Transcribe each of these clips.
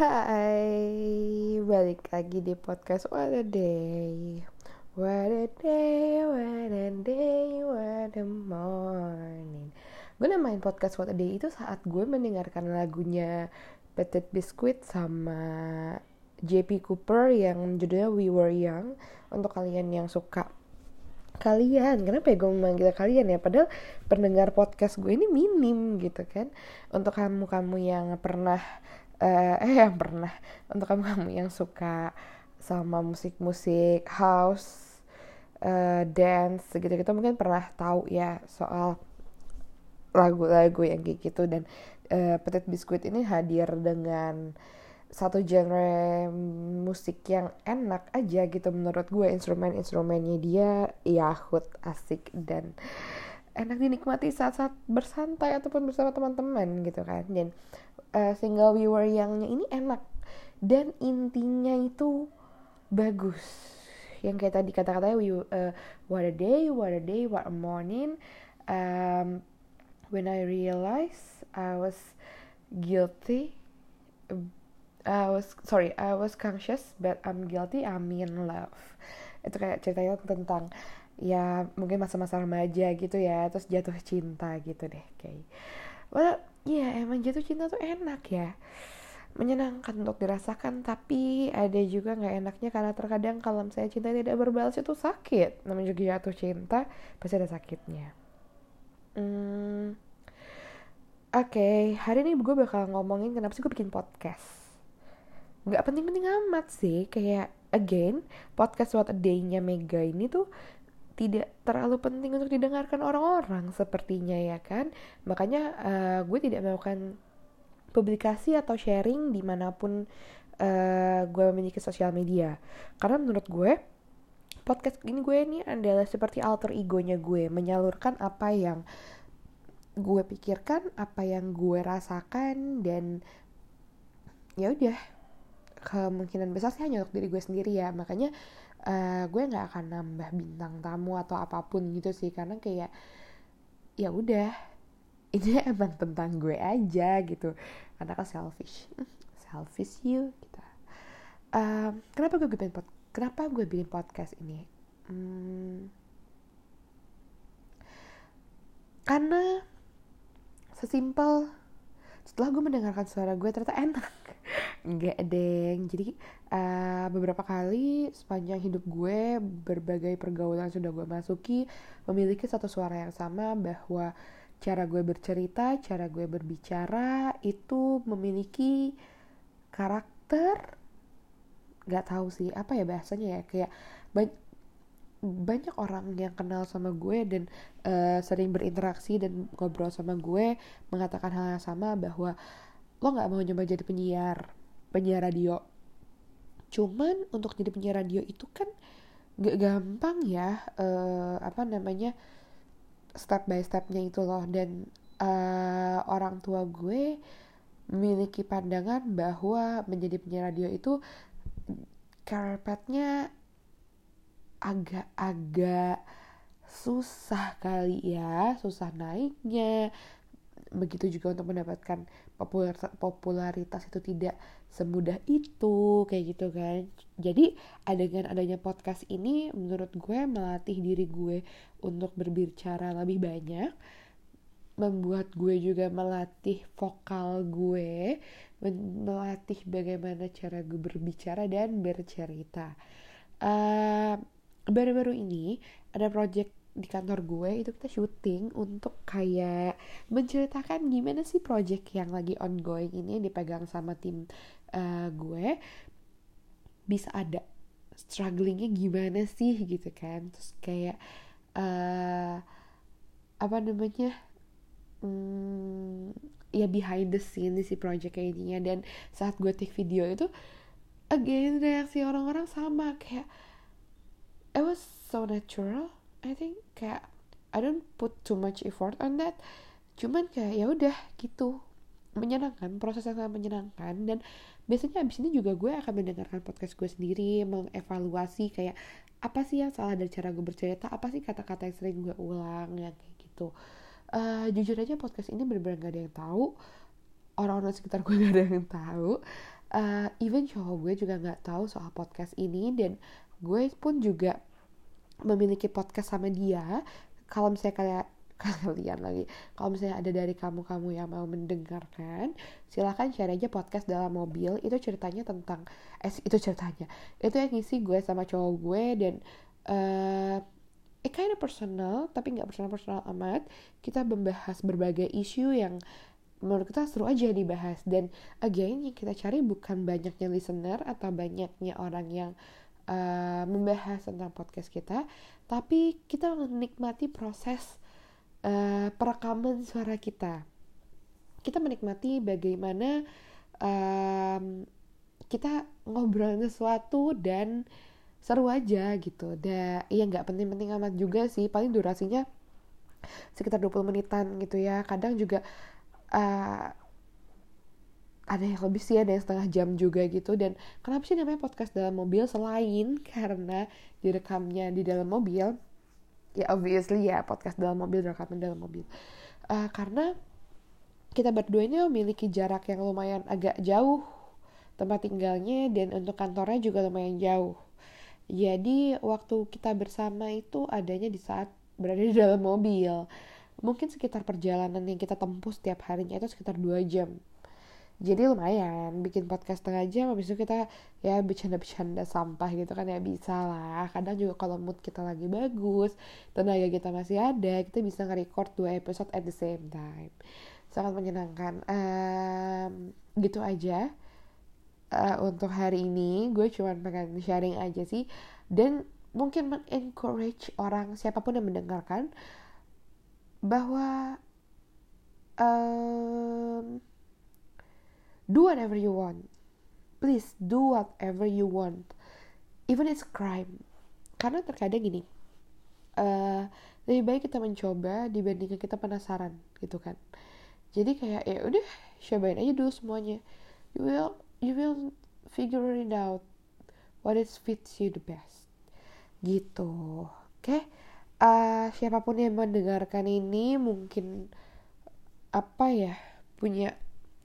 Hai, balik lagi di podcast What a Day. What a day, what a day, what a morning. Gue namain podcast What a Day itu saat gue mendengarkan lagunya Petit Biscuit sama JP Cooper yang judulnya We Were Young Untuk kalian yang suka. Kalian kenapa ya gue memanggil kalian ya? Padahal pendengar podcast gue ini minim gitu kan. Untuk kamu kamu yang pernah uh, eh yang pernah untuk kamu kamu yang suka sama musik-musik house uh, dance gitu-gitu mungkin pernah tahu ya soal lagu-lagu yang kayak gitu. Dan uh, Petit Biscuit ini hadir dengan satu genre musik yang enak aja gitu menurut gue instrumen-instrumennya dia yahut asik dan enak dinikmati saat-saat bersantai ataupun bersama teman-teman gitu kan. Dan uh, single viewer yangnya ini enak. Dan intinya itu bagus. Yang kayak tadi kata-katanya we uh, what a day what a day what a morning. Um, when I realize I was guilty I was sorry I was conscious but I'm guilty I'm in love. Itu kayak ceritanya tentang ya mungkin masa-masa remaja gitu ya terus jatuh cinta gitu deh kayak. Well Iya emang jatuh cinta tuh enak ya. Menyenangkan untuk dirasakan tapi ada juga nggak enaknya karena terkadang kalau saya cinta tidak berbalas itu sakit. Namanya juga jatuh cinta pasti ada sakitnya. Hmm, oke. Okay, hari ini gue bakal ngomongin kenapa sih gue bikin podcast. Nggak penting-penting amat sih kayak again podcast What a Day-nya Mega ini tuh tidak terlalu penting untuk didengarkan orang-orang sepertinya ya kan? Makanya uh, gue tidak melakukan publikasi atau sharing di mana pun uh, gue memiliki sosial media. Karena menurut gue podcast ini gue ini adalah seperti alter egonya gue menyalurkan apa yang gue pikirkan apa yang gue rasakan dan ya udah kemungkinan besar sih hanya untuk diri gue sendiri ya. Makanya uh, gue nggak akan nambah bintang tamu atau apa pun gitu sih karena kayak ya udah ini emang tentang gue aja gitu. Karena kan selfish. Selfish you gitu. Um, kenapa gue bikin pod kenapa gue bikin podcast ini? Hmm, karena sesimpel setelah gue mendengarkan suara gue ternyata enak Enggak deng. Jadi uh, beberapa kali sepanjang hidup gue Berbagai pergaulan sudah gue masuki Memiliki satu suara yang sama Bahwa cara gue bercerita Cara gue berbicara Itu memiliki karakter Gak tahu sih apa ya bahasanya ya Kayak banyak orang yang kenal sama gue dan uh, sering berinteraksi dan ngobrol sama gue mengatakan hal yang sama bahwa lo nggak mau nyoba jadi penyiar penyiar radio. Cuman untuk jadi penyiar radio itu kan gak gampang ya uh, apa namanya step by stepnya itu loh. Dan uh, orang tua gue memiliki pandangan bahwa menjadi penyiar radio itu karpetnya agak-agak susah kali ya susah naiknya begitu juga untuk mendapatkan popularitas itu tidak semudah itu kayak gitu kan. Jadi dengan adanya podcast ini menurut gue melatih diri gue untuk berbicara lebih banyak membuat gue juga melatih vokal gue melatih bagaimana cara gue berbicara dan bercerita. Uh, baru-baru ini ada project di kantor gue itu kita syuting untuk kayak menceritakan gimana sih project yang lagi ongoing ini dipegang sama tim uh, gue. Bisa ada strugglingnya gimana sih gitu kan. Terus kayak uh, apa namanya hmm, ya behind the scene si project kayak ininya. Dan saat gue take video itu again reaksi orang-orang sama. Kayak it was so natural I think kayak I don't put too much effort on that. Cuman kayak ya udah gitu. Menyenangkan proses yang sangat menyenangkan. Dan biasanya abis ini juga gue akan mendengarkan podcast gue sendiri mengevaluasi kayak apa sih yang salah dari cara gue bercerita? Apa sih kata-kata yang sering gue ulang yang kayak gitu. Uh, jujur aja podcast ini benar-benar gak ada yang tahu. Orang-orang sekitar gue gak ada yang tahu. Uh, even cowok gue juga nggak tahu soal podcast ini. Dan gue pun juga memiliki podcast sama dia kalau misalnya kayak kalian lagi kalau misalnya ada dari kamu-kamu yang mau mendengarkan silahkan share aja podcast dalam mobil. Itu ceritanya tentang eh itu ceritanya. Itu yang ngisi gue sama cowok gue dan uh, it kind of personal tapi nggak personal personal amat. Kita membahas berbagai isu yang menurut kita seru aja dibahas. Dan again yang kita cari bukan banyaknya listener atau banyaknya orang yang uh, membahas tentang podcast kita tapi kita menikmati proses uh, perekaman suara kita. Kita menikmati bagaimana um, kita ngobrol sesuatu dan seru aja gitu. Dan ya nggak penting-penting amat juga sih. Paling durasinya sekitar 20 menitan gitu ya. Kadang juga uh, ada yang lebih sih ada yang setengah jam juga gitu. Dan kenapa sih namanya podcast dalam mobil? Selain karena direkamnya di dalam mobil. Ya obviously ya podcast dalam mobil direkamnya dalam mobil. Uh, karena kita berdua ini memiliki jarak yang lumayan agak jauh tempat tinggalnya dan untuk kantornya juga lumayan jauh. Jadi waktu kita bersama itu adanya di saat berada di dalam mobil. Mungkin sekitar perjalanan yang kita tempuh setiap harinya itu sekitar dua jam jadi lumayan bikin podcast setengah jam habis itu kita ya bercanda-bercanda sampah gitu kan ya bisa lah. Kadang juga kalau mood kita lagi bagus tenaga kita masih ada kita bisa nge-record dua episode at the same time. Sangat menyenangkan. Um, gitu aja uh, untuk hari ini. Gue cuma pengen sharing aja sih. Dan mungkin men-encourage orang siapa pun yang mendengarkan bahwa um, do whatever you want. Please do whatever you want. Even it's crime. Karena terkadang gini uh, lebih baik kita mencoba dibandingkan kita penasaran gitu kan. Jadi kayak ya udah cobain aja dulu semuanya. You will you will figure it out what is fits you the best. Gitu. Oke okay? uh, siapa pun yang mendengarkan ini mungkin apa ya punya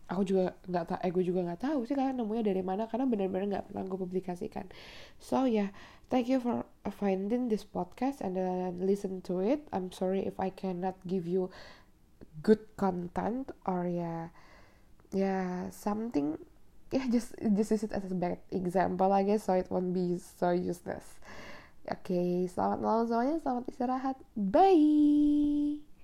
aku juga nggak tahu, eh juga nggak tahu sih kalian nemunya dari mana karena benar-benar nggak pernah gue publikasikan. So yeah, thank you for finding this podcast and then listen to it. I'm sorry if I cannot give you good content or ya yeah, ya yeah, something ya yeah, just just use it as a bad example I guess so it won't be so useless. Oke, okay, selamat malam semuanya, selamat istirahat. Bye.